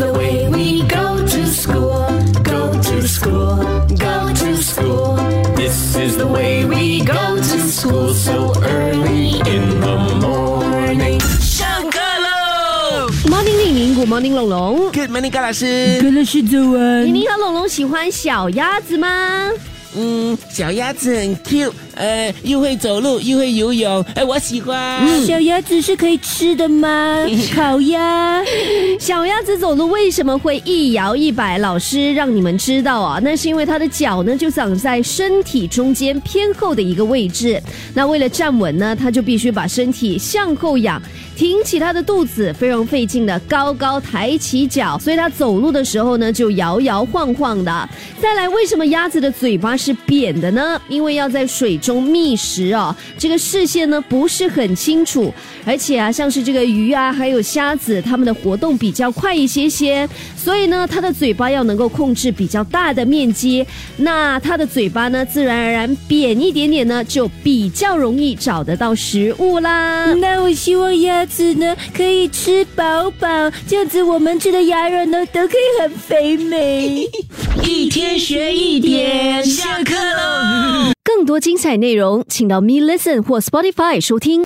the way we go to school, go to school, go to school. This is the way we go to school so early in the morning. 上课喽，Good morning 龙龙。！Good morning，高老师。高老师早安李宁和龙龙喜欢小鸭子吗？嗯，小鸭子很 cute，呃，又会走路又会游泳，哎，我喜欢。小鸭子是可以吃的吗？烤鸭。小鸭子走路为什么会一摇一摆？老师让你们知道啊，那是因为它的脚呢就长在身体中间偏后的一个位置。那为了站稳呢，它就必须把身体向后仰，挺起它的肚子，非常费劲的高高抬起脚，所以它走路的时候呢就摇摇晃晃的。再来，为什么鸭子的嘴巴是扁的呢？因为要在水中觅食哦，这个视线呢不是很清楚，而且啊，像是这个鱼啊，还有虾子，它们的活动比较快一些些，所以呢，它的嘴巴要能够控制比较大的面积，那它的嘴巴呢，自然而然扁一点点呢，就比较容易找得到食物啦。那我希望鸭子呢可以吃饱饱，这样子我们吃的鸭肉呢都可以很肥美。一天学一点，下课喽。更多精彩内容，请到 Me Listen 或 Spotify 收听。